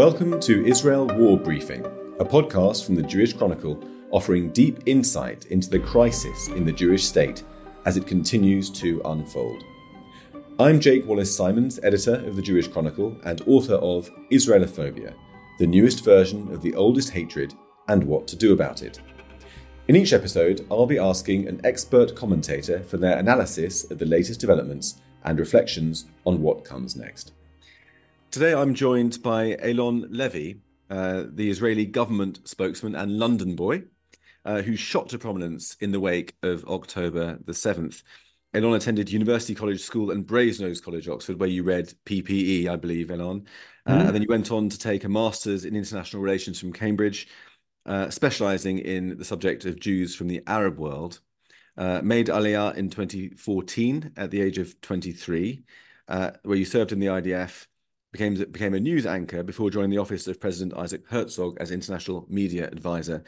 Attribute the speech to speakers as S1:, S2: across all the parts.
S1: Welcome to Israel War Briefing, a podcast from the Jewish Chronicle offering deep insight into the crisis in the Jewish state as it continues to unfold. I'm Jake Wallace Simons, editor of the Jewish Chronicle and author of Israelophobia, the newest version of the oldest hatred and what to do about it. In each episode, I'll be asking an expert commentator for their analysis of the latest developments and reflections on what comes next. Today, I'm joined by Eylon Levy, uh, the Israeli government spokesman and London boy, uh, who shot to prominence in the wake of October the 7th. Eylon attended University College School and Brasenose College, Oxford, where you read PPE, I believe, Eylon. Uh, mm-hmm. And then you went on to take a master's in international relations from Cambridge, uh, specializing in the subject of Jews from the Arab world. Uh, made Aliyah in 2014 at the age of 23, uh, where you served in the IDF, became, became a news anchor before joining the office of President Isaac Herzog as international media advisor.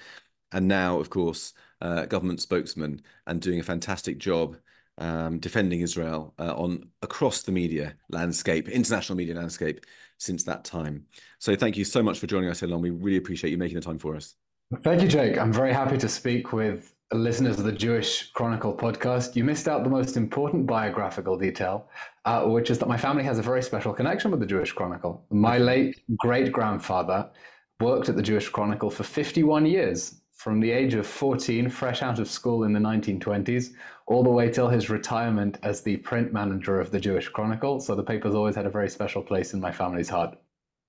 S1: And now, of course, uh, government spokesman and doing a fantastic job um, defending Israel uh, on across the media landscape, international media landscape since that time. So thank you so much for joining us, Eylon. We really appreciate you making the time for us.
S2: Thank you, Jake. I'm very happy to speak with listeners of the Jewish Chronicle podcast. You missed out the most important biographical detail, uh, which is that my family has a very special connection with the Jewish Chronicle. My late great grandfather worked at the Jewish Chronicle for 51 years, from the age of 14, fresh out of school in the 1920s, all the way till his retirement as the print manager of the Jewish Chronicle. So the paper's always had a very special place in my family's heart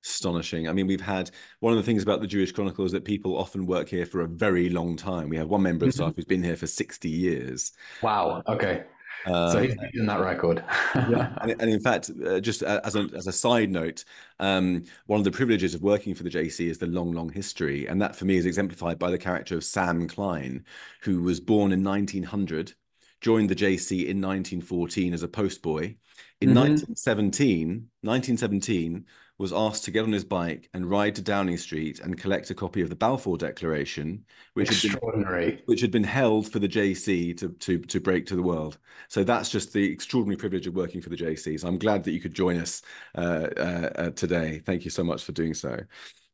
S1: astonishing. I mean, we've had one of the things about the Jewish Chronicle is that people often work here for a very long time. We have one member of mm-hmm. staff who's been here for 60 years.
S2: Wow. Okay. Uh, so he's in that record.
S1: yeah, and, and, in fact, uh, just as a, as a side note, um, one of the privileges of working for the JC is the long, long history, and that for me is exemplified by the character of Sam Klein, who was born in 1900, joined the JC in 1914 as a postboy. In mm-hmm. 1917, 1917 was asked to get on his bike and ride to Downing Street and collect a copy of the Balfour Declaration, which
S2: extraordinary,
S1: had been, which had been held for the JC to to to break to the world. So that's just the extraordinary privilege of working for the JC. So I'm glad that you could join us uh, uh, uh, today. Thank you so much for doing so.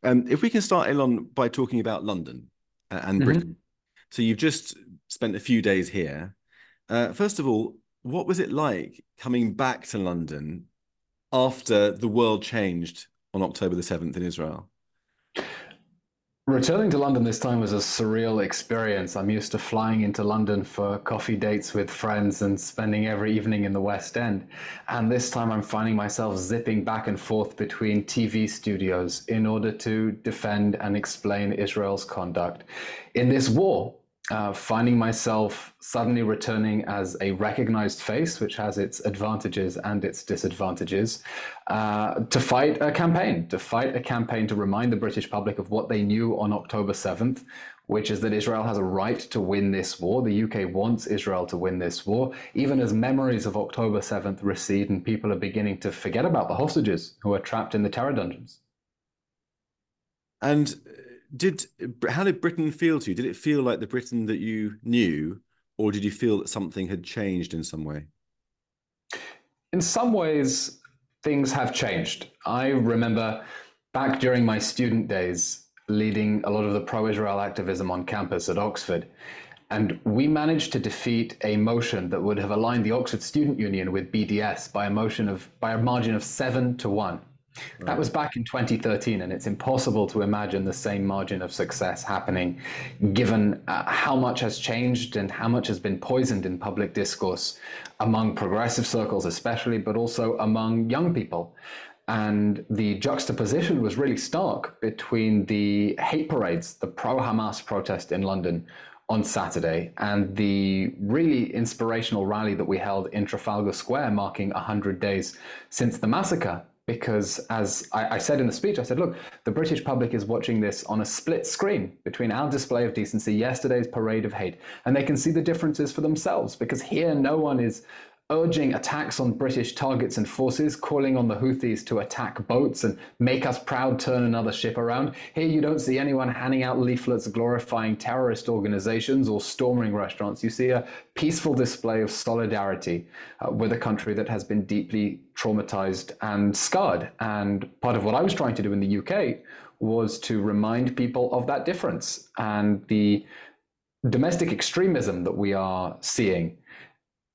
S1: Um, if we can start, Eylon, by talking about London uh, and mm-hmm. Britain. Mm-hmm. So you've just spent a few days here. Uh, first of all, what was it like coming back to London after the world changed on October the 7th in Israel?
S2: Returning to London this time was a surreal experience. I'm used to flying into London for coffee dates with friends and spending every evening in the West End. And this time I'm finding myself zipping back and forth between TV studios in order to defend and explain Israel's conduct in this war uh, finding myself suddenly returning as a recognized face, which has its advantages and its disadvantages, uh, to fight a campaign, to fight a campaign to remind the British public of what they knew on October 7th, which is that Israel has a right to win this war. The UK wants Israel to win this war, even as memories of October 7th recede and people are beginning to forget about the hostages who are trapped in the terror dungeons.
S1: And did how did Britain feel to you? Did it feel like the Britain that you knew, or did you feel that something had changed in some way?
S2: In some ways, things have changed. I remember back during my student days leading a lot of the pro-Israel activism on campus at Oxford. And we managed to defeat a motion that would have aligned the Oxford Student Union with BDS by a motion of by a margin of seven to one. Right. That was back in 2013, and it's impossible to imagine the same margin of success happening given uh, how much has changed and how much has been poisoned in public discourse among progressive circles, especially, but also among young people. And the juxtaposition was really stark between the hate parades, the pro Hamas protest in London on Saturday, and the really inspirational rally that we held in Trafalgar Square, marking 100 days since the massacre because as I, I, said in the speech, I said, look, the British public is watching this on a split screen between our display of decency, yesterday's parade of hate, and they can see the differences for themselves because here no one is urging attacks on British targets and forces, calling on the Houthis to attack boats and make us proud, turn another ship around. Here you don't see anyone handing out leaflets glorifying terrorist organizations or storming restaurants. You see a peaceful display of solidarity uh, with a country that has been deeply traumatized and scarred. And part of what I was trying to do in the UK was to remind people of that difference and the domestic extremism that we are seeing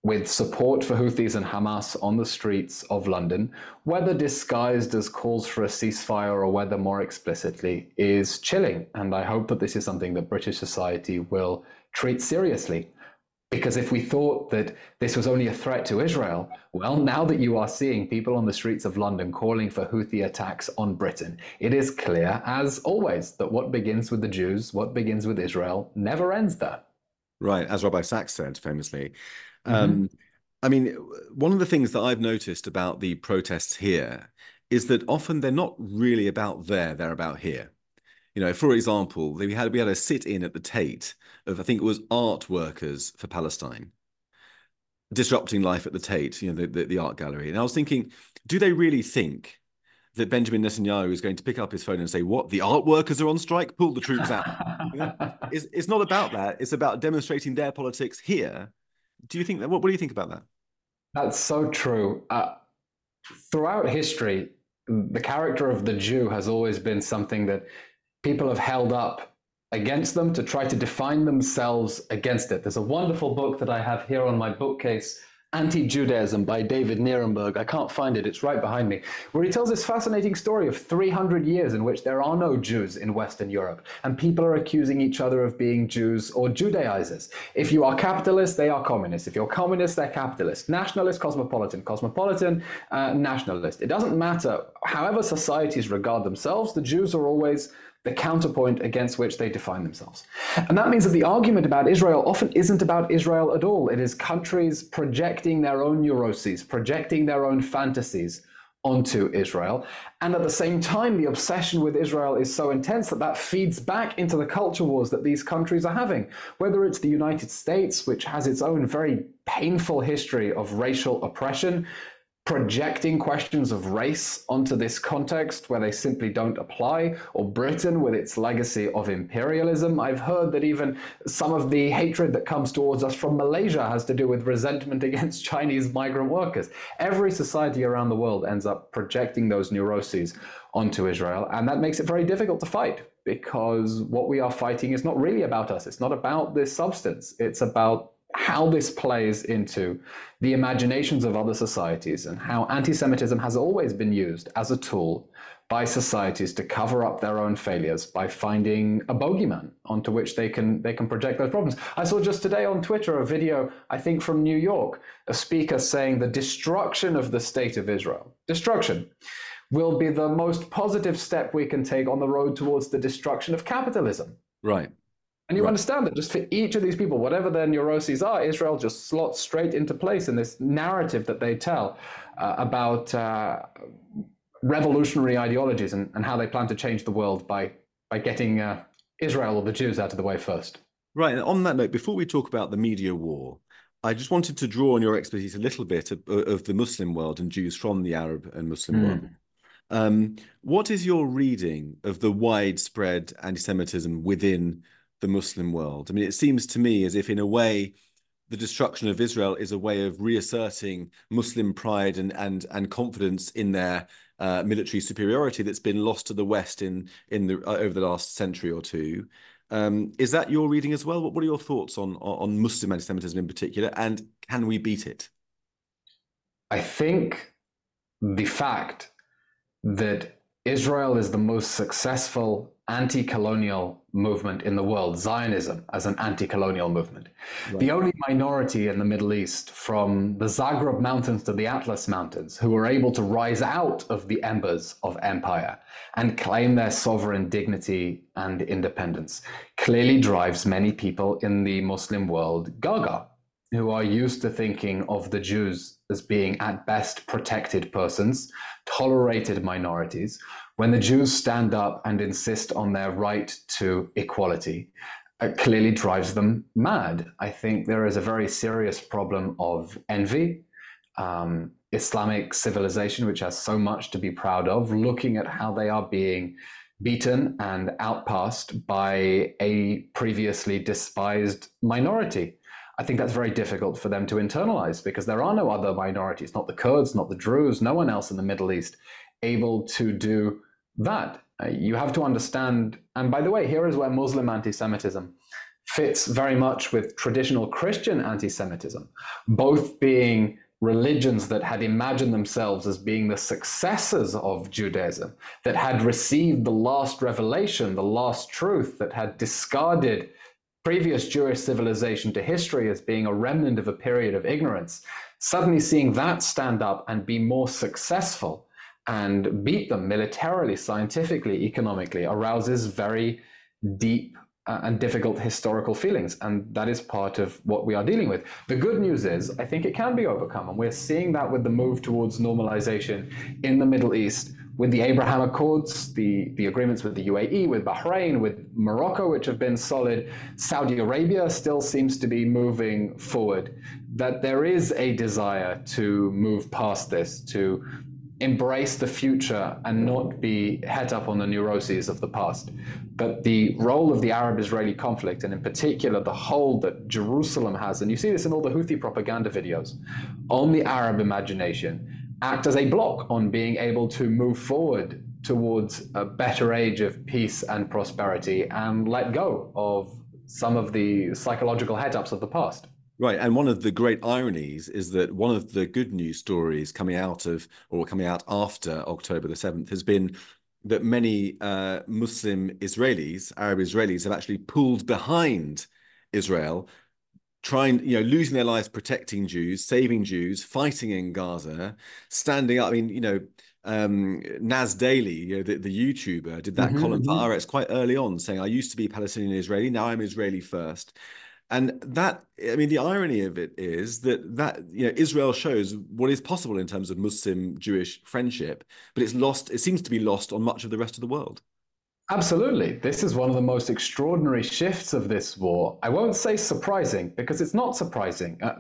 S2: with support for Houthis and Hamas on the streets of London, whether disguised as calls for a ceasefire or whether more explicitly, is chilling. And I hope that this is something that British society will treat seriously. Because if we thought that this was only a threat to Israel, well, now that you are seeing people on the streets of London calling for Houthi attacks on Britain, it is clear, as always, that what begins with the Jews, what begins with Israel, never ends there.
S1: Right, as Rabbi Sachs said famously. Mm-hmm. Um, I mean, one of the things that I've noticed about the protests here is that often they're not really about there, they're about here. You know, for example, we had we had a sit-in at the Tate of I think it was art workers for Palestine, disrupting life at the Tate, you know, the, the, the art gallery. And I was thinking, do they really think that Benjamin Netanyahu is going to pick up his phone and say, "What? The art workers are on strike. Pull the troops out." it's, it's not about that. It's about demonstrating their politics here do you think that? What, what do you think about that?
S2: That's so true. Uh, throughout history, the character of the Jew has always been something that people have held up against them to try to define themselves against it. There's a wonderful book that I have here on my bookcase Anti Judaism by David Nirenberg. I can't find it, it's right behind me, where he tells this fascinating story of 300 years in which there are no Jews in Western Europe, and people are accusing each other of being Jews or Judaizers. If you are capitalist, they are communist. If you're communist, they're capitalist. Nationalist, cosmopolitan. Cosmopolitan, uh, nationalist. It doesn't matter. However, societies regard themselves, the Jews are always the counterpoint against which they define themselves. And that means that the argument about Israel often isn't about Israel at all. It is countries projecting their own neuroses, projecting their own fantasies onto Israel. And at the same time, the obsession with Israel is so intense that that feeds back into the culture wars that these countries are having. Whether it's the United States, which has its own very painful history of racial oppression, projecting questions of race onto this context where they simply don't apply, or Britain with its legacy of imperialism. I've heard that even some of the hatred that comes towards us from Malaysia has to do with resentment against Chinese migrant workers. Every society around the world ends up projecting those neuroses onto Israel, and that makes it very difficult to fight because what we are fighting is not really about us. It's not about this substance. It's about how this plays into the imaginations of other societies and how anti Semitism has always been used as a tool by societies to cover up their own failures by finding a bogeyman onto which they can they can project those problems. I saw just today on Twitter a video, I think from New York, a speaker saying the destruction of the state of Israel, destruction, will be the most positive step we can take on the road towards the destruction of capitalism.
S1: Right.
S2: And you right. understand that just for each of these people, whatever their neuroses are, Israel just slots straight into place in this narrative that they tell uh, about uh, revolutionary ideologies and, and how they plan to change the world by, by getting uh, Israel or the Jews out of the way first.
S1: Right. And on that note, before we talk about the media war, I just wanted to draw on your expertise a little bit of, of the Muslim world and Jews from the Arab and Muslim mm. world. Um, what is your reading of the widespread anti Semitism within the Muslim world. I mean, it seems to me as if, in a way, the destruction of Israel is a way of reasserting Muslim pride and and and confidence in their uh, military superiority that's been lost to the West in in the uh, over the last century or two. Um, is that your reading as well? What, what are your thoughts on on Muslim anti-Semitism in particular, and can we beat it?
S2: I think the fact that Israel is the most successful anti colonial movement in the world, Zionism as an anti colonial movement. Right. The only minority in the Middle East, from the Zagros Mountains to the Atlas Mountains, who were able to rise out of the embers of empire and claim their sovereign dignity and independence, clearly drives many people in the Muslim world gaga, who are used to thinking of the Jews as being at best protected persons, tolerated minorities when the Jews stand up and insist on their right to equality, it clearly drives them mad. I think there is a very serious problem of envy um, Islamic civilization, which has so much to be proud of, looking at how they are being beaten and outpassed by a previously despised minority. I think that's very difficult for them to internalize because there are no other minorities, not the Kurds, not the Druze, no one else in the Middle East able to do that. Uh, you have to understand, and by the way, here is where Muslim anti Semitism fits very much with traditional Christian anti Semitism, both being religions that had imagined themselves as being the successors of Judaism, that had received the last revelation, the last truth, that had discarded previous Jewish civilization to history as being a remnant of a period of ignorance, suddenly seeing that stand up and be more successful and beat them militarily, scientifically, economically arouses very deep uh, and difficult historical feelings. And that is part of what we are dealing with. The good news is, I think it can be overcome. And we're seeing that with the move towards normalization in the Middle East, with the Abraham Accords, the, the agreements with the UAE, with Bahrain, with Morocco, which have been solid. Saudi Arabia still seems to be moving forward. That there is a desire to move past this, to embrace the future and not be het up on the neuroses of the past. But the role of the Arab Israeli conflict, and in particular the hold that Jerusalem has, and you see this in all the Houthi propaganda videos, on the Arab imagination, act as a block on being able to move forward towards a better age of peace and prosperity and let go of some of the psychological head ups of the past.
S1: Right. And one of the great ironies is that one of the good news stories coming out of or coming out after October the 7th has been that many uh, Muslim Israelis, Arab Israelis, have actually pulled behind Israel, trying, you know, losing their lives protecting Jews, saving Jews, fighting in Gaza, standing up. I mean, you know, um, Nas Daily, you know, the, the YouTuber, did that mm-hmm, column for mm-hmm. Haaretz quite early on, saying, "I used to be Palestinian Israeli, now I'm Israeli first. And that, I mean, the irony of it is that that you know Israel shows what is possible in terms of Muslim-Jewish friendship, but it's lost. It seems to be lost on much of the rest of the world.
S2: Absolutely. This is one of the most extraordinary shifts of this war. I won't say surprising because it's not surprising. Uh,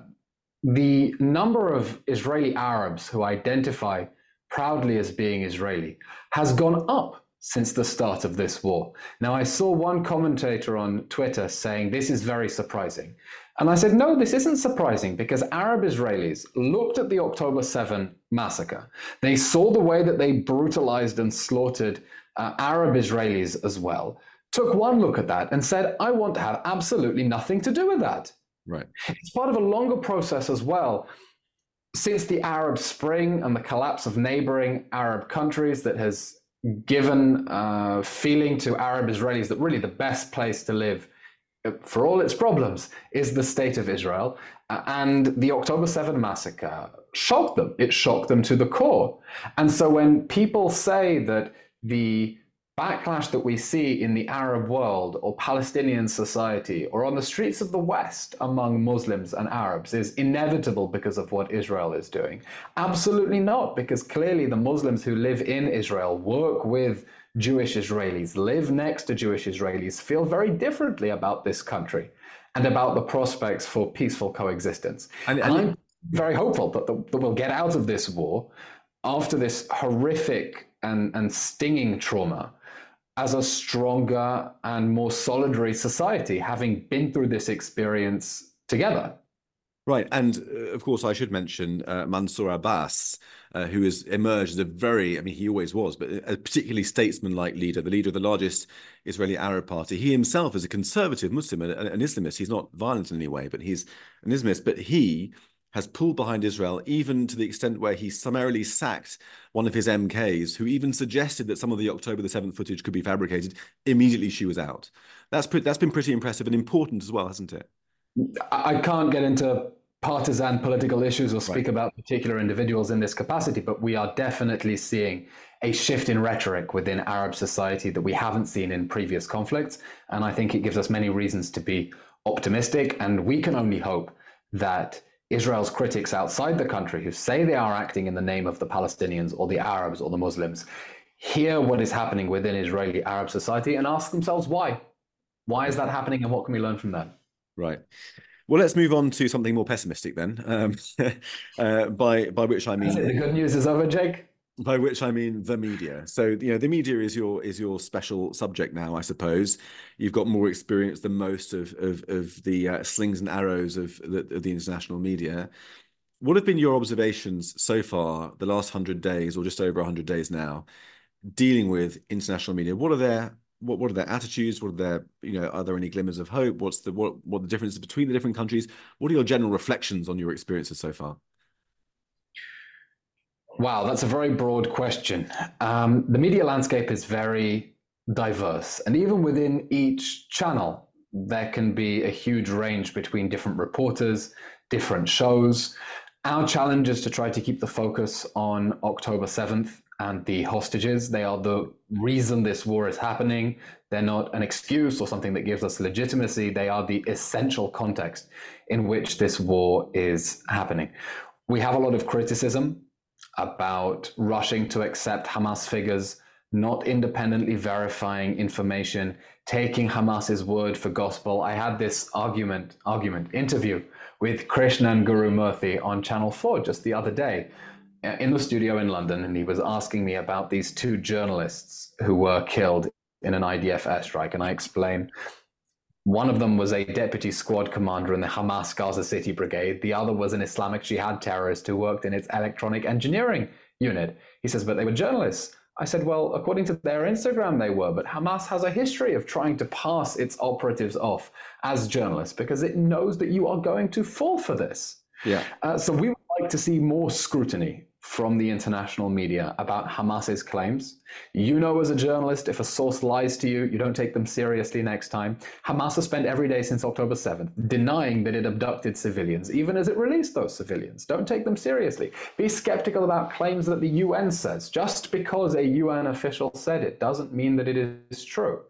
S2: the number of Israeli Arabs who identify proudly as being Israeli has gone up since the start of this war. Now, I saw one commentator on Twitter saying this is very surprising. And I said, no, this isn't surprising because Arab Israelis looked at the October 7 massacre. They saw the way that they brutalized and slaughtered uh, Arab Israelis as well, took one look at that and said, I want to have absolutely nothing to do with that.
S1: Right.
S2: It's part of a longer process as well. Since the Arab Spring and the collapse of neighboring Arab countries that has given uh, feeling to Arab Israelis that really the best place to live uh, for all its problems is the state of Israel. Uh, and the October 7 massacre shocked them. It shocked them to the core. And so when people say that the backlash that we see in the Arab world or Palestinian society or on the streets of the West among Muslims and Arabs is inevitable because of what Israel is doing. Absolutely not, because clearly the Muslims who live in Israel work with Jewish Israelis, live next to Jewish Israelis, feel very differently about this country and about the prospects for peaceful coexistence. And, and, I'm very hopeful that, the, that we'll get out of this war after this horrific and, and stinging trauma as a stronger and more solidary society, having been through this experience together.
S1: Right. And uh, of course, I should mention uh, Mansour Abbas, uh, who has emerged as a very, I mean, he always was, but a particularly statesman-like leader, the leader of the largest Israeli Arab party. He himself is a conservative Muslim, an, an Islamist. He's not violent in any way, but he's an Islamist. But he has pulled behind Israel, even to the extent where he summarily sacked one of his MKs, who even suggested that some of the October the 7th footage could be fabricated. Immediately she was out. That's, pre- that's been pretty impressive and important as well, hasn't it?
S2: I can't get into partisan political issues or speak right. about particular individuals in this capacity, but we are definitely seeing a shift in rhetoric within Arab society that we haven't seen in previous conflicts. And I think it gives us many reasons to be optimistic. And we can only hope that Israel's critics outside the country who say they are acting in the name of the Palestinians or the Arabs or the Muslims hear what is happening within Israeli Arab society and ask themselves why. Why is that happening and what can we learn from that?
S1: Right. Well, let's move on to something more pessimistic then. Um, uh, by by which I mean
S2: the good news is over, Jake.
S1: By which I mean the media. So you know, the media is your is your special subject now. I suppose you've got more experience than most of of, of the uh, slings and arrows of the, of the international media. What have been your observations so far, the last hundred days or just over hundred days now, dealing with international media? What are their what what are their attitudes? What are their you know are there any glimmers of hope? What's the what what the differences between the different countries? What are your general reflections on your experiences so far?
S2: Wow, that's a very broad question. Um, the media landscape is very diverse, and even within each channel, there can be a huge range between different reporters, different shows. Our challenge is to try to keep the focus on October 7th and the hostages. They are the reason this war is happening. They're not an excuse or something that gives us legitimacy. They are the essential context in which this war is happening. We have a lot of criticism about rushing to accept Hamas figures, not independently verifying information, taking Hamas's word for gospel. I had this argument, argument, interview with Krishnan Guru Murthy on Channel 4 just the other day uh, in the studio in London, and he was asking me about these two journalists who were killed in an IDF airstrike. And I explained one of them was a deputy squad commander in the Hamas Gaza City Brigade. The other was an Islamic Jihad terrorist who worked in its electronic engineering unit. He says, but they were journalists. I said, well, according to their Instagram, they were, but Hamas has a history of trying to pass its operatives off as journalists because it knows that you are going to fall for this.
S1: Yeah.
S2: Uh, so we would like to see more scrutiny from the international media about Hamas's claims. You know, as a journalist, if a source lies to you, you don't take them seriously next time. Hamas has spent every day since October 7th denying that it abducted civilians, even as it released those civilians. Don't take them seriously. Be skeptical about claims that the UN says. Just because a UN official said it doesn't mean that it is true.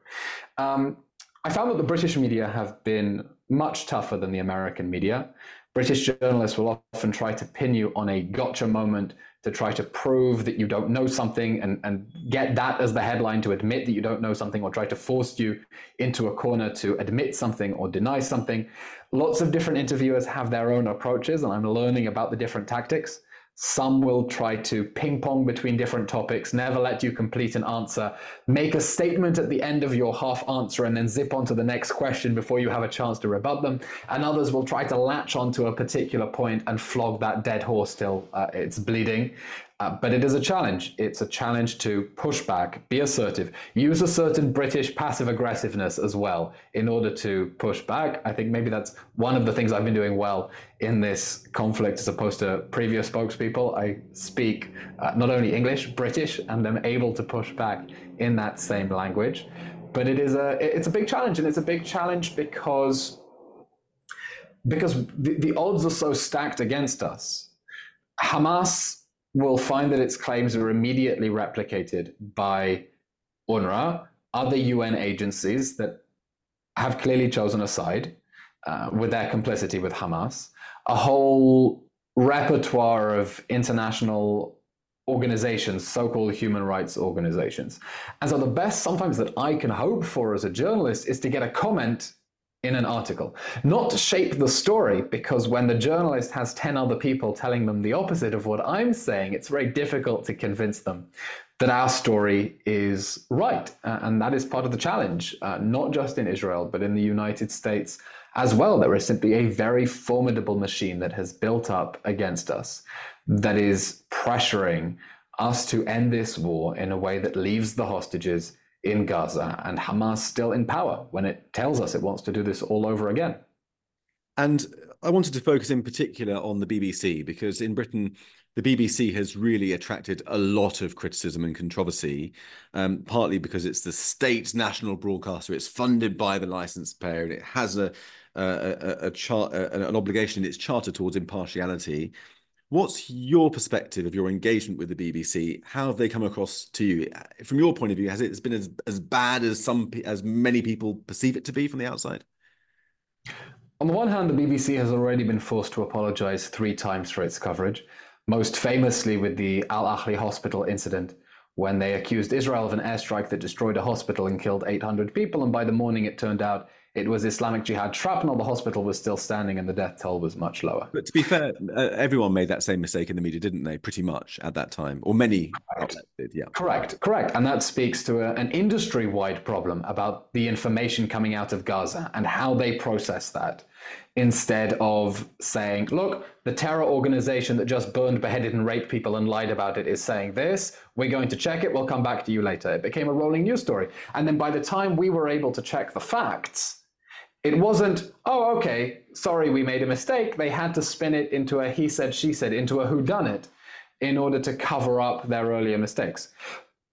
S2: Um, I found that the British media have been much tougher than the American media. British journalists will often try to pin you on a gotcha moment to try to prove that you don't know something and, and get that as the headline to admit that you don't know something or try to force you into a corner to admit something or deny something. Lots of different interviewers have their own approaches, and I'm learning about the different tactics. Some will try to ping pong between different topics, never let you complete an answer, make a statement at the end of your half answer, and then zip on to the next question before you have a chance to rebut them. And others will try to latch onto a particular point and flog that dead horse till uh, it's bleeding. Uh, but it is a challenge. It's a challenge to push back, be assertive, use a certain British passive aggressiveness as well in order to push back. I think maybe that's one of the things I've been doing well in this conflict as opposed to previous spokespeople. I speak uh, not only English, British, and I'm able to push back in that same language. But it is a it's a big challenge, and it's a big challenge because because the, the odds are so stacked against us. Hamas will find that its claims are immediately replicated by UNRWA, other UN agencies that have clearly chosen a side uh, with their complicity with Hamas, a whole repertoire of international organizations, so called human rights organizations. And so, the best sometimes that I can hope for as a journalist is to get a comment in an article. Not to shape the story, because when the journalist has 10 other people telling them the opposite of what I'm saying, it's very difficult to convince them that our story is right. Uh, and that is part of the challenge, uh, not just in Israel, but in the United States as well. There is simply a very formidable machine that has built up against us that is pressuring us to end this war in a way that leaves the hostages in Gaza and Hamas still in power when it tells us it wants to do this all over again.
S1: And I wanted to focus in particular on the BBC because in Britain, the BBC has really attracted a lot of criticism and controversy, um, partly because it's the state national broadcaster. It's funded by the license payer, and it has a, a, a, a char- an obligation in its charter towards impartiality. What's your perspective of your engagement with the BBC? How have they come across to you? From your point of view, has it been as, as bad as some as many people perceive it to be from the outside?
S2: On the one hand, the BBC has already been forced to apologize three times for its coverage, most famously with the Al Ahli hospital incident, when they accused Israel of an airstrike that destroyed a hospital and killed 800 people, and by the morning it turned out it was Islamic Jihad shrapnel, the hospital was still standing and the death toll was much lower.
S1: But to be fair, uh, everyone made that same mistake in the media, didn't they? Pretty much at that time, or many
S2: did, yeah. Correct, correct. And that speaks to a, an industry wide problem about the information coming out of Gaza and how they process that instead of saying, look, the terror organization that just burned, beheaded, and raped people and lied about it is saying this. We're going to check it. We'll come back to you later. It became a rolling news story. And then by the time we were able to check the facts, it wasn't, oh, okay, sorry, we made a mistake. They had to spin it into a he said, she said, into a who done it in order to cover up their earlier mistakes.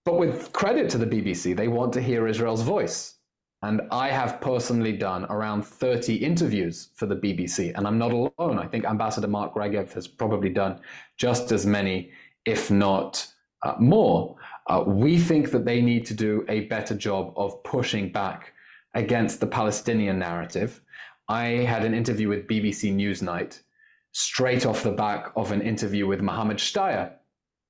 S2: But with credit to the BBC, they want to hear Israel's voice. And I have personally done around 30 interviews for the BBC, and I'm not alone. I think Ambassador Mark Regev has probably done just as many, if not uh, more. Uh, we think that they need to do a better job of pushing back against the Palestinian narrative. I had an interview with BBC Newsnight straight off the back of an interview with Mohammed Shtayyeh,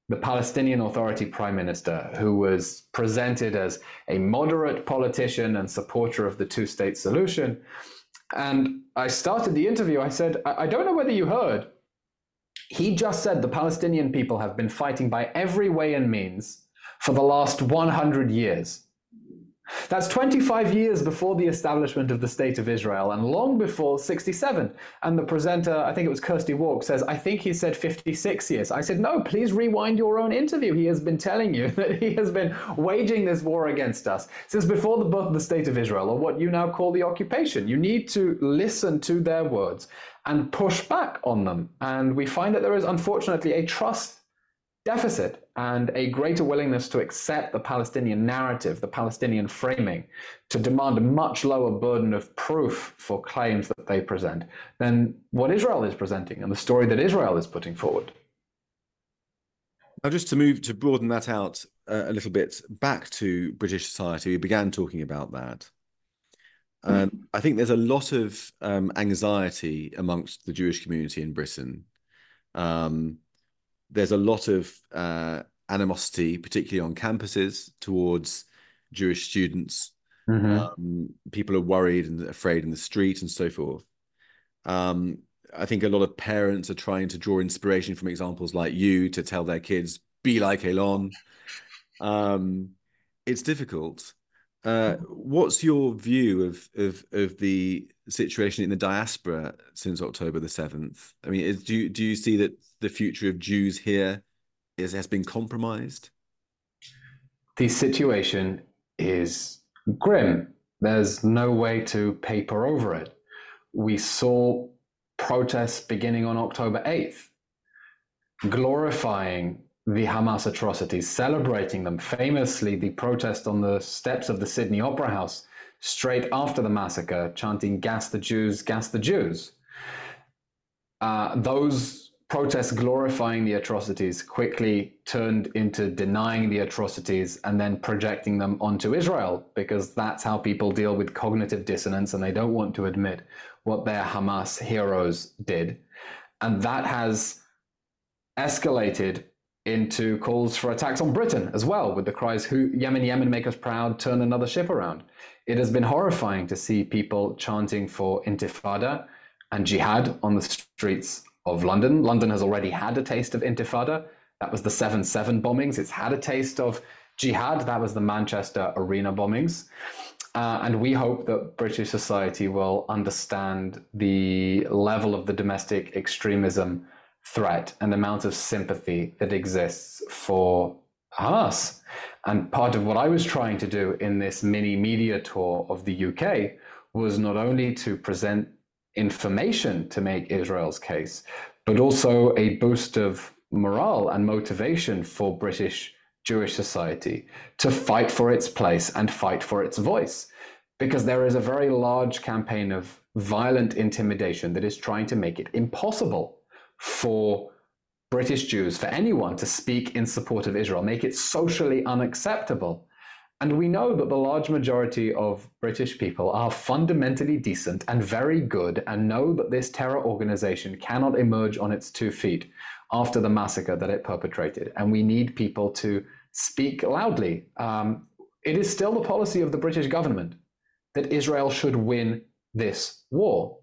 S2: the Palestinian Authority Prime Minister, who was presented as a moderate politician and supporter of the two state solution. And I started the interview. I said, I don't know whether you heard. He just said the Palestinian people have been fighting by every way and means for the last 100 years. That's 25 years before the establishment of the State of Israel and long before 67. And the presenter, I think it was Kirsty Wark, says, I think he said 56 years. I said, no, please rewind your own interview. He has been telling you that he has been waging this war against us since before the birth of the State of Israel, or what you now call the occupation. You need to listen to their words and push back on them. And we find that there is unfortunately a trust deficit and a greater willingness to accept the Palestinian narrative, the Palestinian framing, to demand a much lower burden of proof for claims that they present than what Israel is presenting and the story that Israel is putting forward.
S1: Now, just to move to broaden that out uh, a little bit back to British society, we began talking about that. Um, I think there's a lot of um, anxiety amongst the Jewish community in Britain. Um, there's a lot of uh, animosity, particularly on campuses, towards Jewish students. Mm-hmm. Um, people are worried and afraid in the street and so forth. Um, I think a lot of parents are trying to draw inspiration from examples like you to tell their kids, be like Eylon. Um, it's difficult. Uh, what's your view of, of of the situation in the diaspora since October the seventh? I mean, is, do you, do you see that the future of Jews here is has been compromised?
S2: The situation is grim. There's no way to paper over it. We saw protests beginning on October eighth, glorifying the Hamas atrocities, celebrating them. Famously, the protest on the steps of the Sydney Opera House straight after the massacre, chanting, Gas the Jews, gas the Jews. Uh, those protests glorifying the atrocities quickly turned into denying the atrocities and then projecting them onto Israel because that's how people deal with cognitive dissonance and they don't want to admit what their Hamas heroes did. And that has escalated into calls for attacks on Britain as well, with the cries, Yemen, Yemen, make us proud, turn another ship around. It has been horrifying to see people chanting for intifada and jihad on the streets of London. London has already had a taste of intifada. That was the 7 7 bombings. It's had a taste of jihad. That was the Manchester arena bombings. Uh, and we hope that British society will understand the level of the domestic extremism threat and the amount of sympathy that exists for Hamas. And part of what I was trying to do in this mini media tour of the UK was not only to present information to make Israel's case, but also a boost of morale and motivation for British Jewish society to fight for its place and fight for its voice. Because there is a very large campaign of violent intimidation that is trying to make it impossible for British Jews, for anyone to speak in support of Israel, make it socially unacceptable. And we know that the large majority of British people are fundamentally decent and very good and know that this terror organization cannot emerge on its two feet after the massacre that it perpetrated. And we need people to speak loudly. Um, it is still the policy of the British government that Israel should win this war.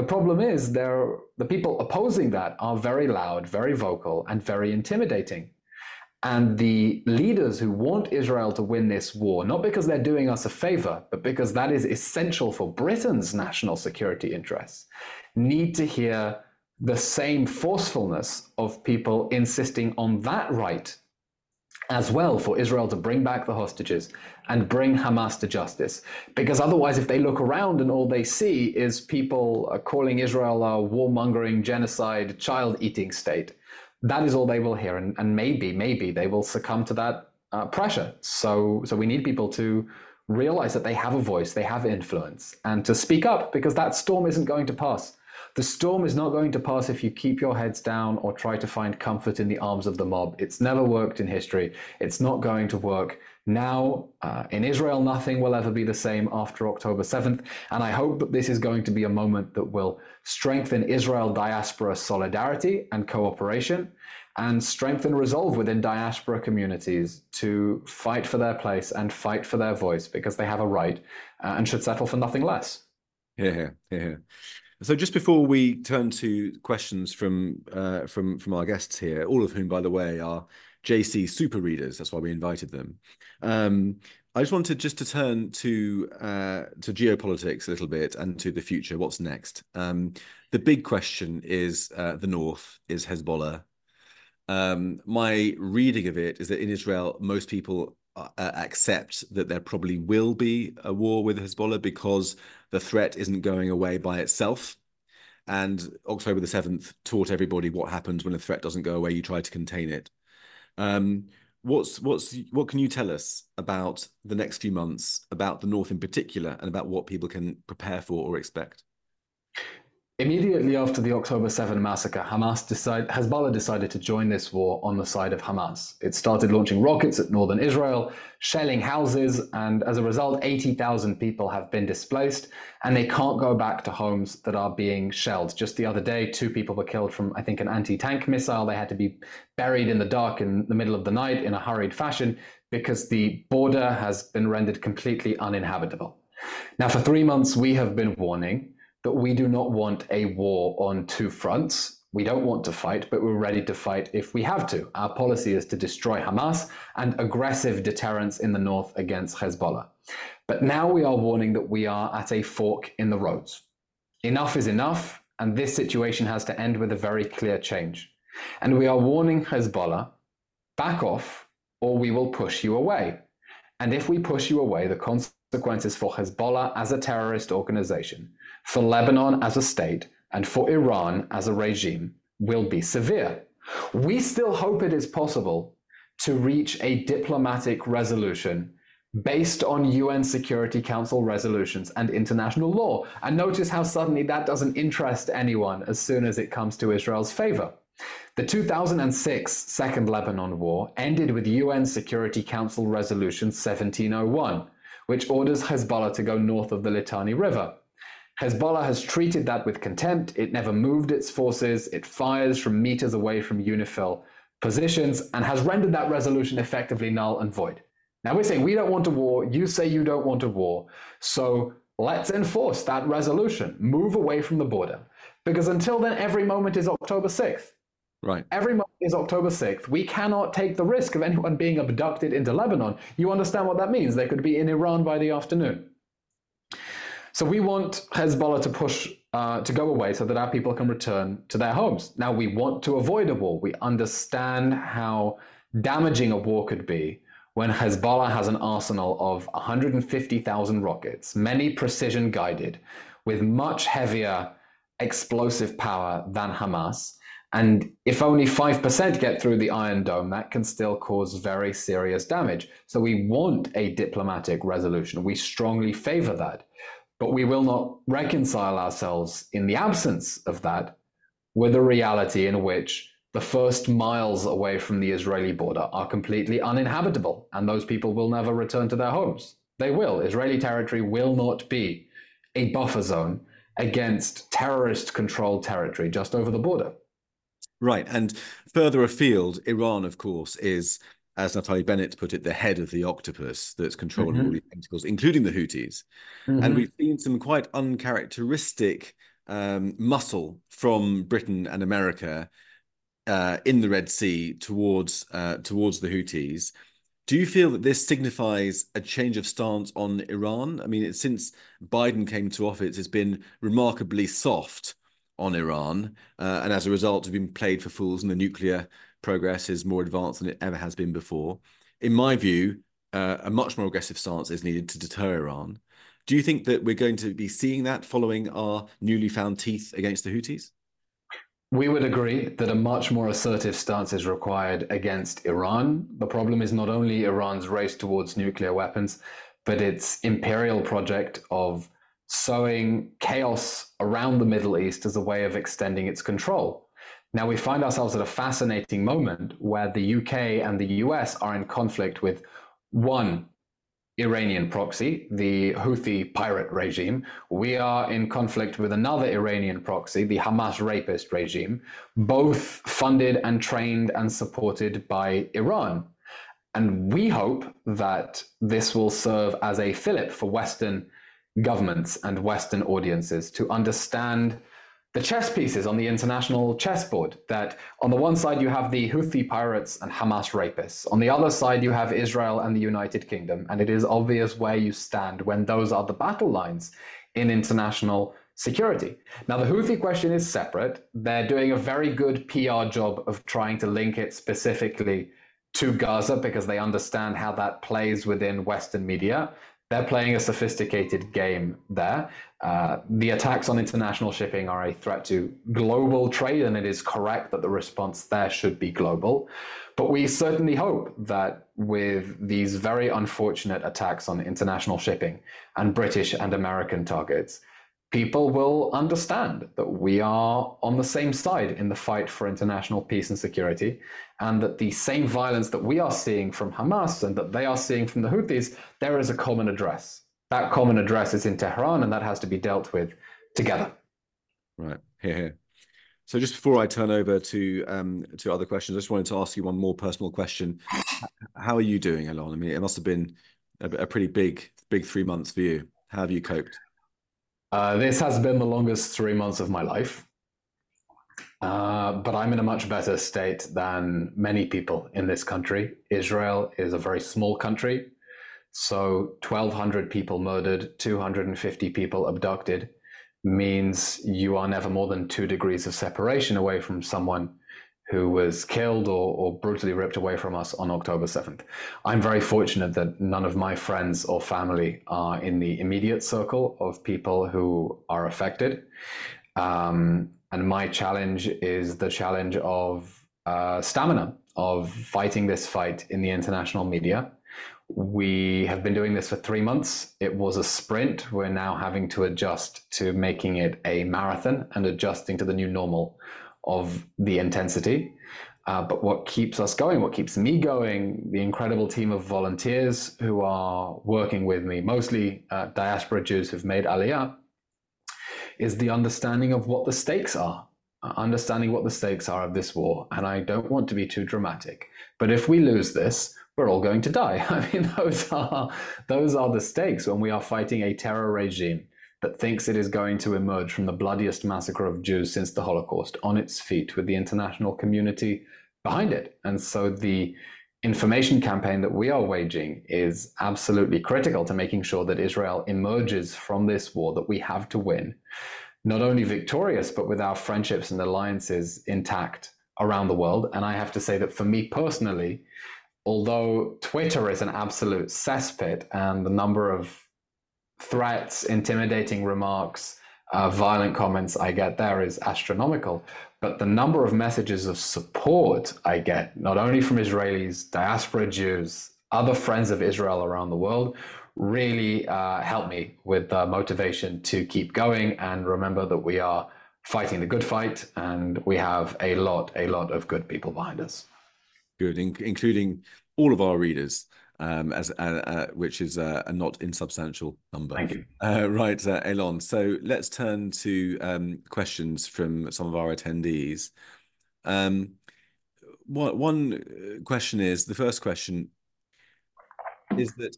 S2: The problem is the people opposing that are very loud, very vocal, and very intimidating. And the leaders who want Israel to win this war, not because they're doing us a favor, but because that is essential for Britain's national security interests, need to hear the same forcefulness of people insisting on that right as well for Israel to bring back the hostages and bring Hamas to justice. Because otherwise, if they look around and all they see is people calling Israel a warmongering, genocide, child eating state, that is all they will hear. And, and maybe, maybe they will succumb to that uh, pressure. So, so we need people to realize that they have a voice, they have influence, and to speak up because that storm isn't going to pass. The storm is not going to pass if you keep your heads down or try to find comfort in the arms of the mob. It's never worked in history. It's not going to work. Now, uh, in Israel, nothing will ever be the same after October 7th. And I hope that this is going to be a moment that will strengthen Israel diaspora solidarity and cooperation and strengthen resolve within diaspora communities to fight for their place and fight for their voice because they have a right uh, and should settle for nothing less.
S1: Yeah, yeah, yeah. So just before we turn to questions from uh, from from our guests here, all of whom, by the way, are JC super readers. That's why we invited them. Um, I just wanted just to turn to uh, to geopolitics a little bit and to the future. What's next? Um, the big question is uh, the north is Hezbollah. Um, my reading of it is that in Israel, most people uh, accept that there probably will be a war with Hezbollah because the threat isn't going away by itself. And October the 7th taught everybody what happens when a threat doesn't go away. You try to contain it. Um, what's what's what can you tell us about the next few months, about the North in particular, and about what people can prepare for or expect?
S2: Immediately after the October 7 massacre, Hamas decide, Hezbollah decided to join this war on the side of Hamas. It started launching rockets at northern Israel, shelling houses, and as a result, 80,000 people have been displaced, and they can't go back to homes that are being shelled. Just the other day, two people were killed from, I think, an anti tank missile. They had to be buried in the dark in the middle of the night in a hurried fashion because the border has been rendered completely uninhabitable. Now, for three months, we have been warning that we do not want a war on two fronts. We don't want to fight, but we're ready to fight if we have to. Our policy is to destroy Hamas and aggressive deterrence in the north against Hezbollah. But now we are warning that we are at a fork in the roads. Enough is enough, and this situation has to end with a very clear change. And we are warning Hezbollah back off, or we will push you away. And if we push you away, the consequences for Hezbollah as a terrorist organization for Lebanon as a state and for Iran as a regime will be severe. We still hope it is possible to reach a diplomatic resolution based on UN Security Council resolutions and international law. And notice how suddenly that doesn't interest anyone as soon as it comes to Israel's favor. The 2006 Second Lebanon War ended with UN Security Council Resolution 1701, which orders Hezbollah to go north of the Litani River. Hezbollah has treated that with contempt. It never moved its forces. It fires from meters away from UNIFIL positions and has rendered that resolution effectively null and void. Now we're saying we don't want a war. You say you don't want a war. So let's enforce that resolution. Move away from the border. Because until then, every moment is October 6th.
S1: Right.
S2: Every moment is October 6th. We cannot take the risk of anyone being abducted into Lebanon. You understand what that means? They could be in Iran by the afternoon. So we want Hezbollah to push uh, to go away so that our people can return to their homes. Now we want to avoid a war. We understand how damaging a war could be when Hezbollah has an arsenal of 150,000 rockets, many precision guided, with much heavier explosive power than Hamas. And if only 5% get through the Iron Dome, that can still cause very serious damage. So we want a diplomatic resolution. We strongly favor that. But we will not reconcile ourselves in the absence of that with a reality in which the first miles away from the Israeli border are completely uninhabitable, and those people will never return to their homes. They will. Israeli territory will not be a buffer zone against terrorist controlled territory just over the border.
S1: Right. And further afield, Iran, of course, is as Naftali Bennett put it, the head of the octopus that's controlling mm-hmm. all these tentacles, including the Houthis. Mm-hmm. And we've seen some quite uncharacteristic um, muscle from Britain and America uh, in the Red Sea towards uh, towards the Houthis. Do you feel that this signifies a change of stance on Iran? I mean, since Biden came to office, it's been remarkably soft on Iran, uh, and as a result, have been played for fools, in the nuclear progress is more advanced than it ever has been before. In my view, uh, a much more aggressive stance is needed to deter Iran. Do you think that we're going to be seeing that following our newly found teeth against the Houthis?
S2: We would agree that a much more assertive stance is required against Iran. The problem is not only Iran's race towards nuclear weapons, but its imperial project of sowing chaos around the Middle East as a way of extending its control. Now, we find ourselves at a fascinating moment where the UK and the US are in conflict with one Iranian proxy, the Houthi pirate regime. We are in conflict with another Iranian proxy, the Hamas rapist regime, both funded and trained and supported by Iran. And we hope that this will serve as a fillip for Western governments and Western audiences to understand the chess pieces on the international chessboard. That on the one side you have the Houthi pirates and Hamas rapists. On the other side you have Israel and the United Kingdom. And it is obvious where you stand when those are the battle lines in international security. Now, the Houthi question is separate. They're doing a very good PR job of trying to link it specifically to Gaza because they understand how that plays within Western media. They're playing a sophisticated game there. Uh, the attacks on international shipping are a threat to global trade, and it is correct that the response there should be global. But we certainly hope that with these very unfortunate attacks on international shipping and British and American targets, people will understand that we are on the same side in the fight for international peace and security, and that the same violence that we are seeing from Hamas and that they are seeing from the Houthis, there is a common address. That common address is in Tehran, and that has to be dealt with together.
S1: Right here, here. So just before I turn over to um, to other questions, I just wanted to ask you one more personal question. How are you doing, Eylon? I mean, it must have been a, a pretty big, big three months for you. How have you coped?
S2: Uh, this has been the longest three months of my life. Uh, but I'm in a much better state than many people in this country. Israel is a very small country. So 1,200 people murdered, 250 people abducted means you are never more than two degrees of separation away from someone who was killed or, or, brutally ripped away from us on October 7th. I'm very fortunate that none of my friends or family are in the immediate circle of people who are affected. Um, and my challenge is the challenge of uh, stamina, of fighting this fight in the international media. We have been doing this for three months. It was a sprint. We're now having to adjust to making it a marathon and adjusting to the new normal of the intensity. Uh, but what keeps us going, what keeps me going, the incredible team of volunteers who are working with me, mostly uh, diaspora Jews who've made Aliyah, is the understanding of what the stakes are, uh, understanding what the stakes are of this war. And I don't want to be too dramatic, but if we lose this, we're all going to die. I mean, those are those are the stakes when we are fighting a terror regime that thinks it is going to emerge from the bloodiest massacre of Jews since the Holocaust on its feet with the international community behind it. And so the information campaign that we are waging is absolutely critical to making sure that Israel emerges from this war that we have to win, not only victorious, but with our friendships and alliances intact around the world. And I have to say that for me personally, although Twitter is an absolute cesspit and the number of threats, intimidating remarks, uh, violent comments I get there is astronomical. But the number of messages of support I get, not only from Israelis, diaspora Jews, other friends of Israel around the world, really uh, help me with the motivation to keep going and remember that we are fighting the good fight and we have a lot, a lot of good people behind us.
S1: Good, in- including all of our readers um, as uh, uh, which is uh, a not insubstantial number.
S2: Thank you.
S1: Uh, right, uh, Eylon. So let's turn to um, questions from some of our attendees. Um, one, one uh, question is the first question is that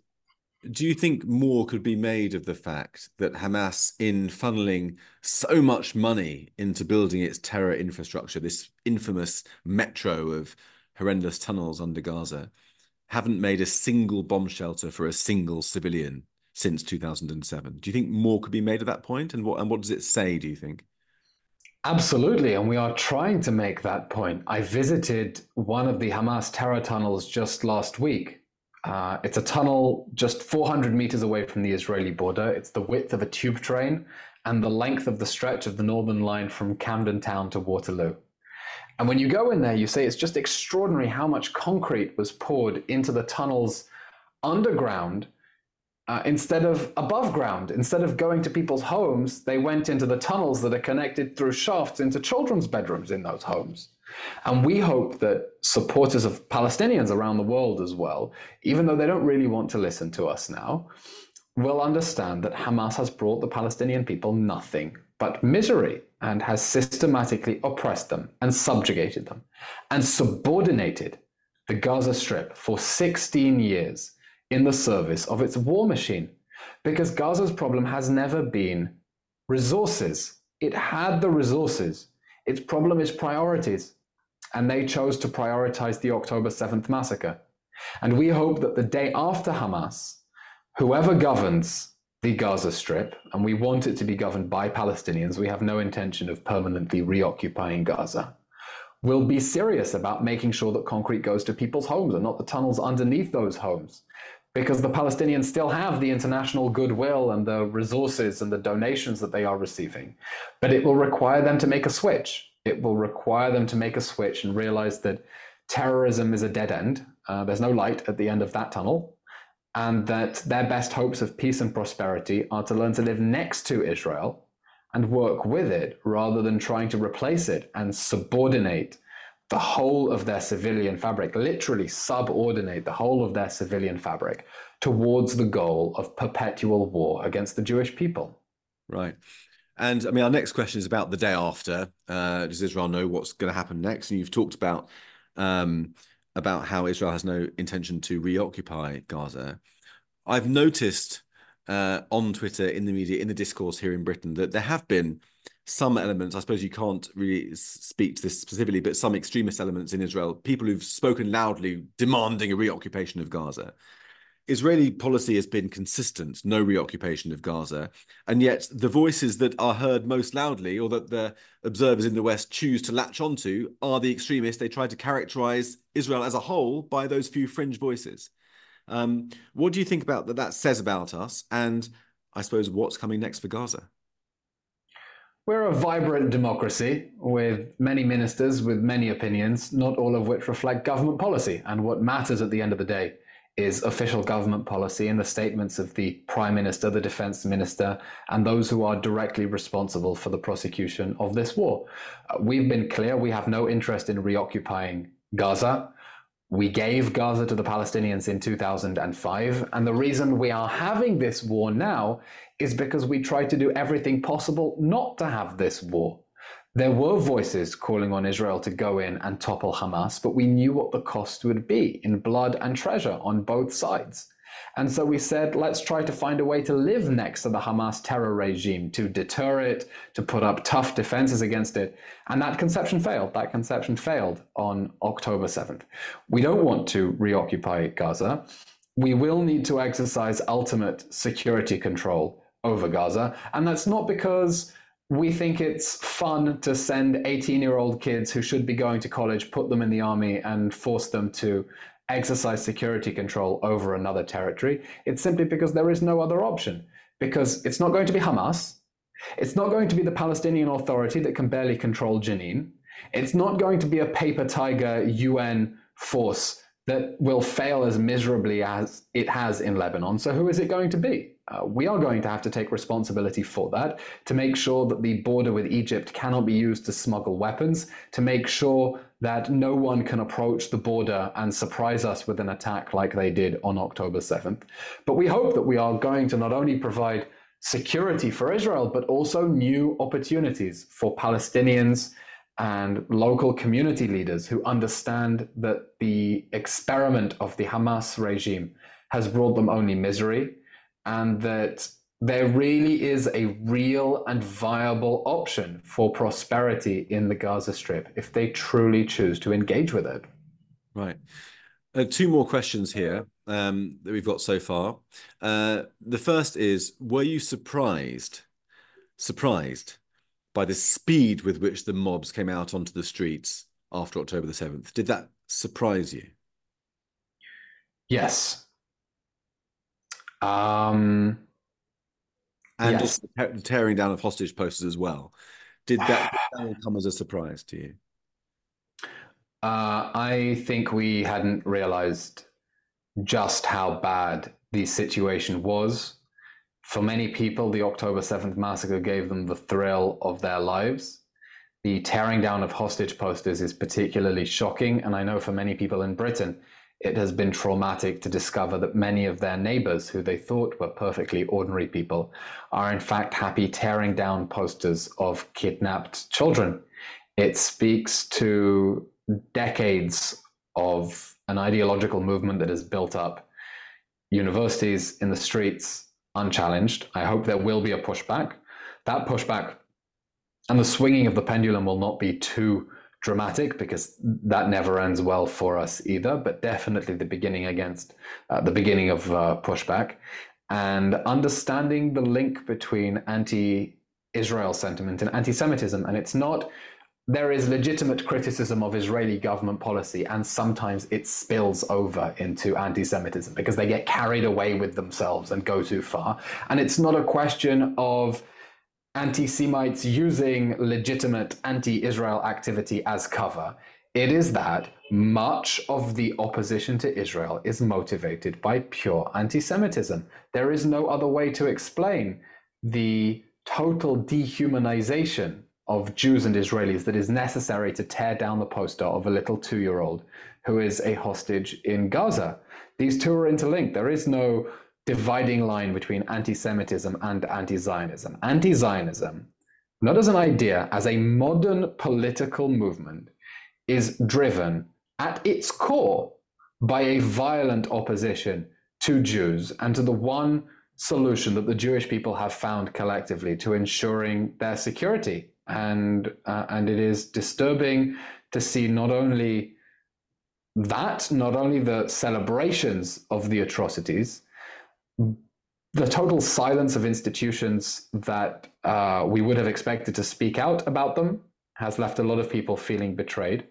S1: do you think more could be made of the fact that Hamas, in funneling so much money into building its terror infrastructure, this infamous metro of horrendous tunnels under Gaza, haven't made a single bomb shelter for a single civilian since 2007? Do you think more could be made at that point? And what and what does it say? Do you think?
S2: Absolutely, and we are trying to make that point. I visited one of the Hamas terror tunnels just last week uh, it's a tunnel just 400 meters away from the Israeli border. It's the width of a tube train and the length of the stretch of the northern line from Camden Town to Waterloo. And when you go in there, you say it's just extraordinary how much concrete was poured into the tunnels underground uh, instead of above ground. Instead of going to people's homes, they went into the tunnels that are connected through shafts into children's bedrooms in those homes. And we hope that supporters of Palestinians around the world as well, even though they don't really want to listen to us now, will understand that Hamas has brought the Palestinian people nothing but misery and has systematically oppressed them and subjugated them and subordinated the Gaza Strip for 16 years in the service of its war machine. Because Gaza's problem has never been resources. It had the resources. Its problem is priorities and they chose to prioritize the October 7th massacre. And we hope that the day after Hamas, whoever governs the Gaza Strip, and we want it to be governed by Palestinians, we have no intention of permanently reoccupying Gaza, We'll be serious about making sure that concrete goes to people's homes and not the tunnels underneath those homes. Because the Palestinians still have the international goodwill and the resources and the donations that they are receiving. But it will require them to make a switch it will require them to make a switch and realize that terrorism is a dead end. Uh, there's no light at the end of that tunnel. And that their best hopes of peace and prosperity are to learn to live next to Israel and work with it rather than trying to replace it and subordinate the whole of their civilian fabric, literally subordinate the whole of their civilian fabric towards the goal of perpetual war against the Jewish people.
S1: Right. And I mean, our next question is about the day after. Uh, does Israel know what's going to happen next? And you've talked about um, about how Israel has no intention to reoccupy Gaza. I've noticed uh, on Twitter, in the media, in the discourse here in Britain, that there have been some elements. I suppose you can't really speak to this specifically, but some extremist elements in Israel, people who've spoken loudly demanding a reoccupation of Gaza. Israeli policy has been consistent, no reoccupation of Gaza. And yet, the voices that are heard most loudly, or that the observers in the West choose to latch onto, are the extremists. They try to characterize Israel as a whole by those few fringe voices. Um, what do you think about that? That says about us, and I suppose what's coming next for Gaza?
S2: We're a vibrant democracy with many ministers with many opinions, not all of which reflect government policy and what matters at the end of the day is official government policy and the statements of the prime minister, the defense minister, and those who are directly responsible for the prosecution of this war. Uh, we've been clear we have no interest in reoccupying Gaza. We gave Gaza to the Palestinians in 2005. And the reason we are having this war now is because we tried to do everything possible not to have this war. There were voices calling on Israel to go in and topple Hamas, but we knew what the cost would be in blood and treasure on both sides. And so we said, let's try to find a way to live next to the Hamas terror regime, to deter it, to put up tough defenses against it. And that conception failed. That conception failed on October 7th. We don't want to reoccupy Gaza. We will need to exercise ultimate security control over Gaza. And that's not because we think it's fun to send 18 year old kids who should be going to college, put them in the army, and force them to exercise security control over another territory. It's simply because there is no other option. Because it's not going to be Hamas, it's not going to be the Palestinian Authority that can barely control Jenin, it's not going to be a paper tiger UN force that will fail as miserably as it has in Lebanon. So, who is it going to be? Uh, we are going to have to take responsibility for that to make sure that the border with Egypt cannot be used to smuggle weapons, to make sure that no one can approach the border and surprise us with an attack like they did on October 7th. But we hope that we are going to not only provide security for Israel, but also new opportunities for Palestinians and local community leaders who understand that the experiment of the Hamas regime has brought them only misery and that there really is a real and viable option for prosperity in the Gaza Strip if they truly choose to engage with it.
S1: Right. Uh, two more questions here um, that we've got so far. Uh, the first is: Were you surprised, surprised by the speed with which the mobs came out onto the streets after October the seventh? Did that surprise you?
S2: Yes. Um,
S1: and yes. the tearing down of hostage posters as well. Did that, did that come as a surprise to you?
S2: Uh, I think we hadn't realized just how bad the situation was. For many people, the October 7th massacre gave them the thrill of their lives. The tearing down of hostage posters is particularly shocking, and I know for many people in Britain, it has been traumatic to discover that many of their neighbors, who they thought were perfectly ordinary people, are in fact happy tearing down posters of kidnapped children. It speaks to decades of an ideological movement that has built up universities in the streets unchallenged. I hope there will be a pushback. That pushback and the swinging of the pendulum will not be too dramatic because that never ends well for us either, but definitely the beginning against uh, the beginning of uh, pushback and understanding the link between anti Israel sentiment and anti Semitism. And it's not there is legitimate criticism of Israeli government policy, and sometimes it spills over into anti Semitism because they get carried away with themselves and go too far. And it's not a question of anti Semites using legitimate anti Israel activity as cover. It is that much of the opposition to Israel is motivated by pure anti Semitism. There is no other way to explain the total dehumanization of Jews and Israelis that is necessary to tear down the poster of a little two year old who is a hostage in Gaza. These two are interlinked. There is no dividing line between anti Semitism and anti Zionism. Anti Zionism, not as an idea, as a modern political movement, is driven at its core by a violent opposition to Jews and to the one solution that the Jewish people have found collectively to ensuring their security and uh, and it is disturbing to see not only that, not only the celebrations of the atrocities, the total silence of institutions that uh, we would have expected to speak out about them has left a lot of people feeling betrayed,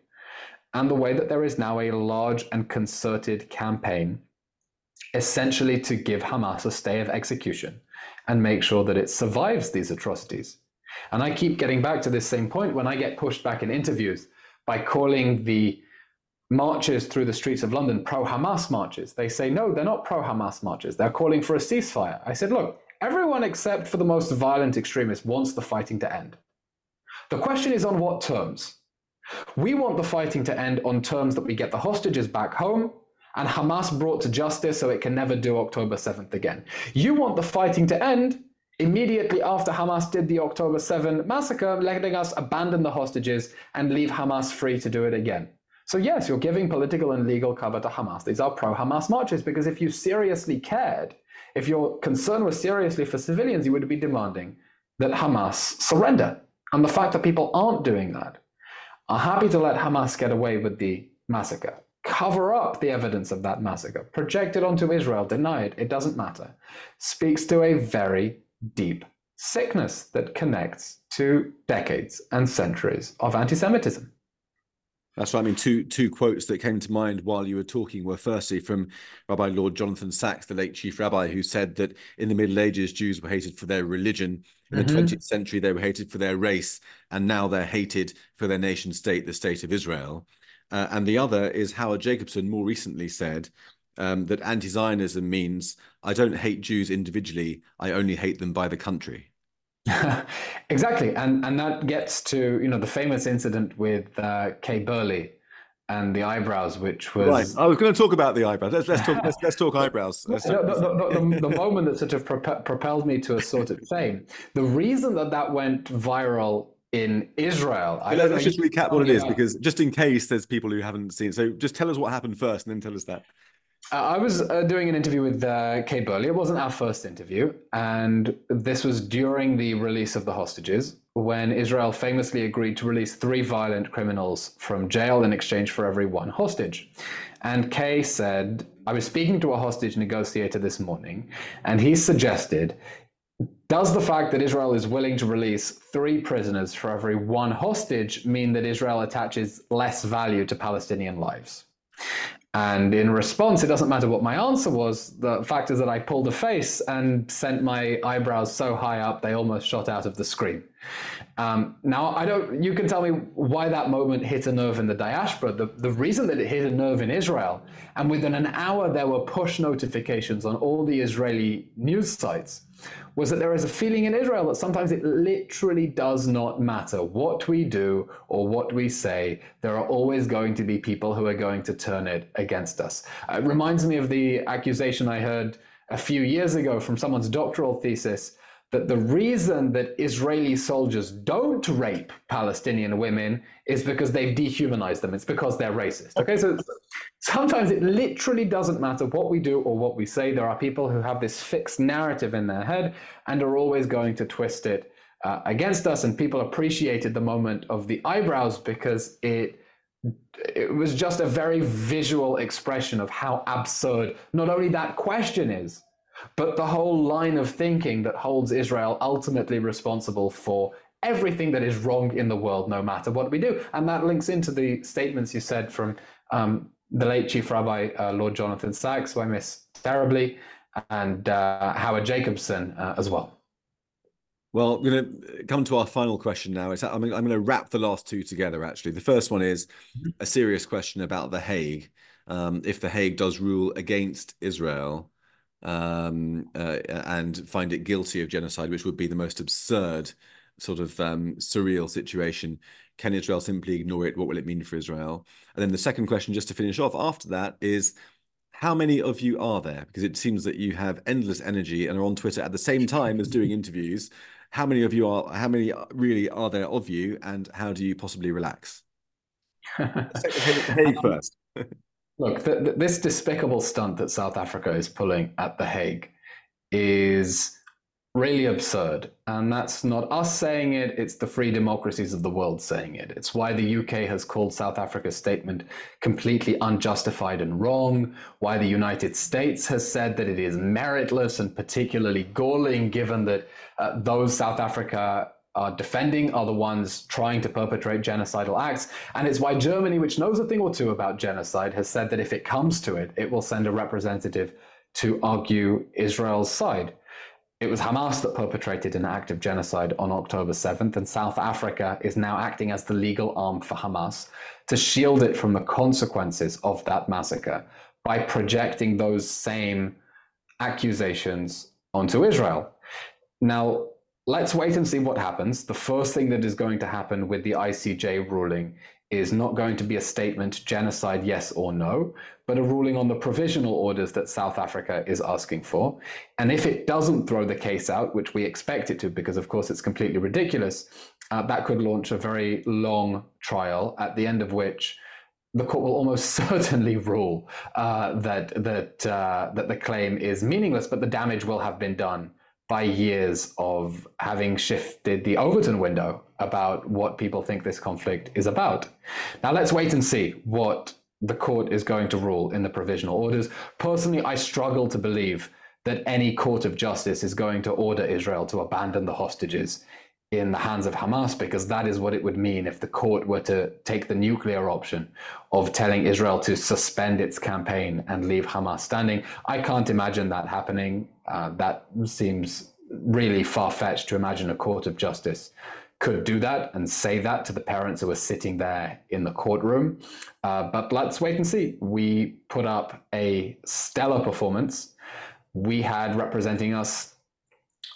S2: and the way that there is now a large and concerted campaign, essentially to give Hamas a stay of execution and make sure that it survives these atrocities. And I keep getting back to this same point when I get pushed back in interviews by calling the marches through the streets of London pro Hamas marches. They say, no, they're not pro Hamas marches. They're calling for a ceasefire. I said, look, everyone except for the most violent extremists wants the fighting to end. The question is on what terms? We want the fighting to end on terms that we get the hostages back home and Hamas brought to justice so it can never do October 7th again. You want the fighting to end immediately after Hamas did the October 7 massacre, letting us abandon the hostages and leave Hamas free to do it again. So, yes, you're giving political and legal cover to Hamas. These are pro Hamas marches because if you seriously cared, if your concern was seriously for civilians, you would be demanding that Hamas surrender. And the fact that people aren't doing that are happy to let Hamas get away with the massacre, cover up the evidence of that massacre, project it onto Israel, deny it, it doesn't matter, speaks to a very deep sickness that connects to decades and centuries of anti Semitism.
S1: That's right. I mean, two two quotes that came to mind while you were talking were firstly from Rabbi Lord Jonathan Sacks, the late chief rabbi, who said that in the Middle Ages Jews were hated for their religion. In mm-hmm. the 20th century, they were hated for their race, and now they're hated for their nation state, the state of Israel. Uh, and the other is Howard Jacobson more recently said um, that anti Zionism means I don't hate Jews individually, I only hate them by the country.
S2: exactly. And, and that gets to you know the famous incident with uh, Kay Burley and the eyebrows, which was
S1: right. I was going to talk about the eyebrows. Let's let's talk let's, let's talk eyebrows. Let's
S2: talk, the, the, the, the, moment that sort of propelled me to a sort of fame. The reason that that went viral in Israel.
S1: let's just recap what it is, because just in case there's people who haven't seen. So just tell us what happened first, and then tell us that.
S2: Uh, I was uh, doing an interview with uh, Kay Burley. It wasn't our first interview, and this was during the release of the hostages, when Israel famously agreed to release three violent criminals from jail in exchange for every one hostage. And Kay said, I was speaking to a hostage negotiator this morning, and he suggested does the fact that Israel is willing to release three prisoners for every one hostage mean that Israel attaches less value to Palestinian lives? And in response, it doesn't matter what my answer was. The fact is that I pulled a face and sent my eyebrows so high up they almost shot out of the screen. Um, now, I don't. You can tell me why that moment hit a nerve in the diaspora. The, the reason that it hit a nerve in Israel, and within an hour there were push notifications on all the Israeli news sites was that there is a feeling in Israel that sometimes it literally does not matter what we do or what we say. There are always going to be people who are going to turn it against us. It reminds me of the accusation I heard a few years ago from someone's doctoral thesis that the reason that Israeli soldiers don't rape Palestinian women is because they've dehumanized them. It's because they're racist. Okay, so sometimes it literally doesn't matter what we do or what we say. There are people who have this fixed narrative in their head and are always going to twist it uh, against us. And people appreciated the moment of the eyebrows because it it was just a very visual expression of how absurd not only that question is but the whole line of thinking that holds Israel ultimately responsible for everything that is wrong in the world, no matter what we do. And that links into the statements you said from um, the late Chief Rabbi uh, Lord Jonathan Sacks, who I miss terribly, and uh, Howard Jacobson uh, as well.
S1: Well, we're going to come to our final question now. It's, I'm, I'm going to wrap the last two together, actually. The first one is mm-hmm. a serious question about The Hague. Um, if The Hague does rule against Israel, um, uh, and find it guilty of genocide, which would be the most absurd sort of um, surreal situation. Can Israel simply ignore it? What will it mean for Israel? And then the second question, just to finish off after that, is how many of you are there? Because it seems that you have endless energy and are on Twitter at the same time as doing interviews. How many of you are? How many really are there of you? And how do you possibly relax? hey, first.
S2: Look, the, the, this despicable stunt that South Africa is pulling at The Hague is really absurd. And that's not us saying it, it's the free democracies of the world saying it. It's why the UK has called South Africa's statement completely unjustified and wrong, why the United States has said that it is meritless and particularly galling, given that uh, those South Africa are defending are the ones trying to perpetrate genocidal acts. And it's why Germany, which knows a thing or two about genocide, has said that if it comes to it, it will send a representative to argue Israel's side. It was Hamas that perpetrated an act of genocide on October 7th, and South Africa is now acting as the legal arm for Hamas to shield it from the consequences of that massacre by projecting those same accusations onto Israel. Now, let's wait and see what happens. The first thing that is going to happen with the ICJ ruling is not going to be a statement genocide yes or no, but a ruling on the provisional orders that South Africa is asking for. And if it doesn't throw the case out, which we expect it to, because of course it's completely ridiculous, uh, that could launch a very long trial at the end of which the court will almost certainly rule uh, that that uh, that the claim is meaningless, but the damage will have been done by years of having shifted the Overton window about what people think this conflict is about. Now, let's wait and see what the court is going to rule in the provisional orders. Personally, I struggle to believe that any court of justice is going to order Israel to abandon the hostages in the hands of Hamas, because that is what it would mean if the court were to take the nuclear option of telling Israel to suspend its campaign and leave Hamas standing. I can't imagine that happening. Uh, that seems really far fetched to imagine a court of justice could do that and say that to the parents who are sitting there in the courtroom. Uh, but let's wait and see. We put up a stellar performance. We had representing us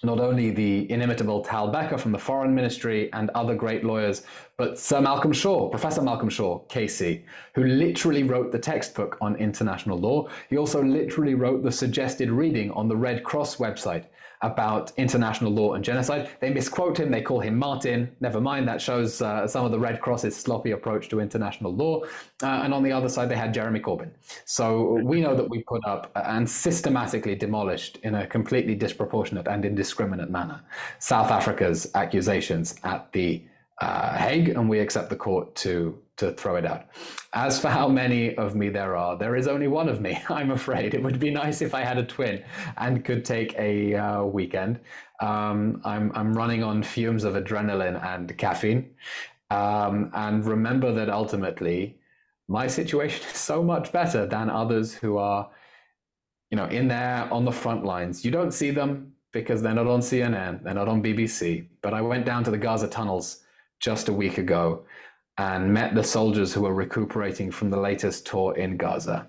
S2: not only the inimitable Tal Becker from the Foreign Ministry and other great lawyers, but Sir Malcolm Shaw, Professor Malcolm Shaw, KC, who literally wrote the textbook on international law. He also literally wrote the suggested reading on the Red Cross website about international law and genocide. They misquote him, they call him Martin. Never mind, that shows uh, some of the Red Cross's sloppy approach to international law. Uh, and on the other side, they had Jeremy Corbyn. So we know that we put up and systematically demolished in a completely disproportionate and indiscriminate manner South Africa's accusations at the uh, Hague, and we accept the court to to throw it out. As for how many of me there are, there is only one of me. I'm afraid it would be nice if I had a twin and could take a uh, weekend. Um, I'm I'm running on fumes of adrenaline and caffeine, um, and remember that ultimately, my situation is so much better than others who are, you know, in there on the front lines. You don't see them because they're not on CNN, they're not on BBC. But I went down to the Gaza tunnels just a week ago and met the soldiers who were recuperating from the latest tour in Gaza.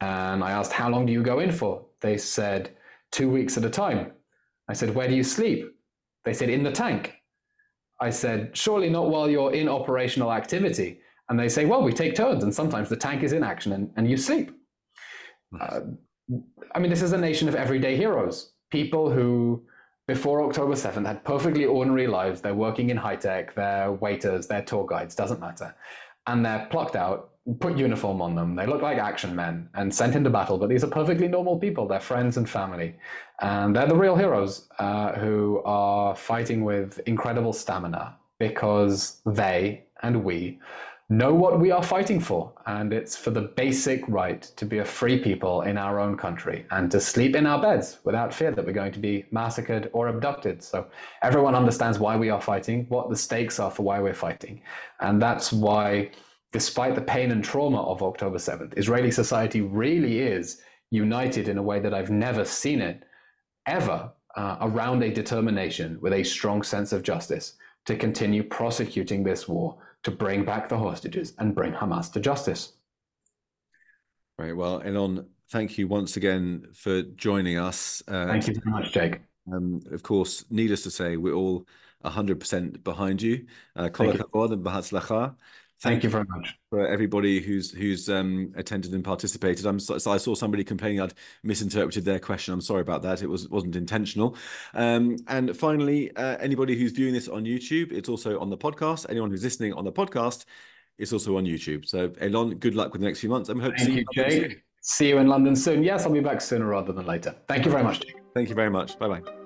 S2: And I asked, How long do you go in for? They said, Two weeks at a time. I said, Where do you sleep? They said, In the tank. I said, Surely not while you're in operational activity. And they say, Well, we take turns, and sometimes the tank is in action and, and you sleep. Uh, I mean, this is a nation of everyday heroes, people who before October 7th had perfectly ordinary lives. They're working in high tech, they're waiters, they're tour guides, doesn't matter. And they're plucked out, put uniform on them. They look like action men and sent into battle, but these are perfectly normal people. They're friends and family. And they're the real heroes uh, who are fighting with incredible stamina because they and we know what we are fighting for, and it's for the basic right to be a free people in our own country and to sleep in our beds without fear that we're going to be massacred or abducted. So everyone understands why we are fighting, what the stakes are for why we're fighting. And that's why, despite the pain and trauma of October 7th, Israeli society really is united in a way that I've never seen it ever uh, around a determination with a strong sense of justice to continue prosecuting this war to bring back the hostages and bring Hamas to justice.
S1: Right. well. Eylon, thank you once again for joining us.
S2: Uh, thank you very much, Jake.
S1: Um, of course, needless to say, we're all 100% behind you. Uh,
S2: Thank, you very much
S1: for everybody who's who's um, attended and participated. I'm so, I saw somebody complaining I'd misinterpreted their question. I'm sorry about that. It was wasn't intentional. Um, and finally, uh, anybody who's viewing this on YouTube, it's also on the podcast. Anyone who's listening on the podcast, it's also on YouTube. So, Eylon, good luck with the next few months. I'm hoping
S2: to see you, Jake. See you in London soon. Yes, I'll be back sooner rather than later. Thank you very much, Jake.
S1: Thank you very much. Bye bye.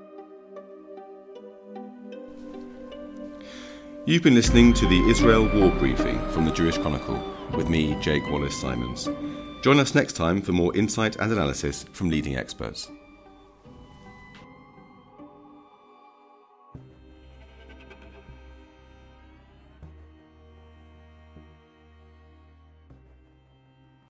S1: You've been listening to the Israel War Briefing from the Jewish Chronicle with me, Jake Wallace Simons. Join us next time for more insight and analysis from leading experts.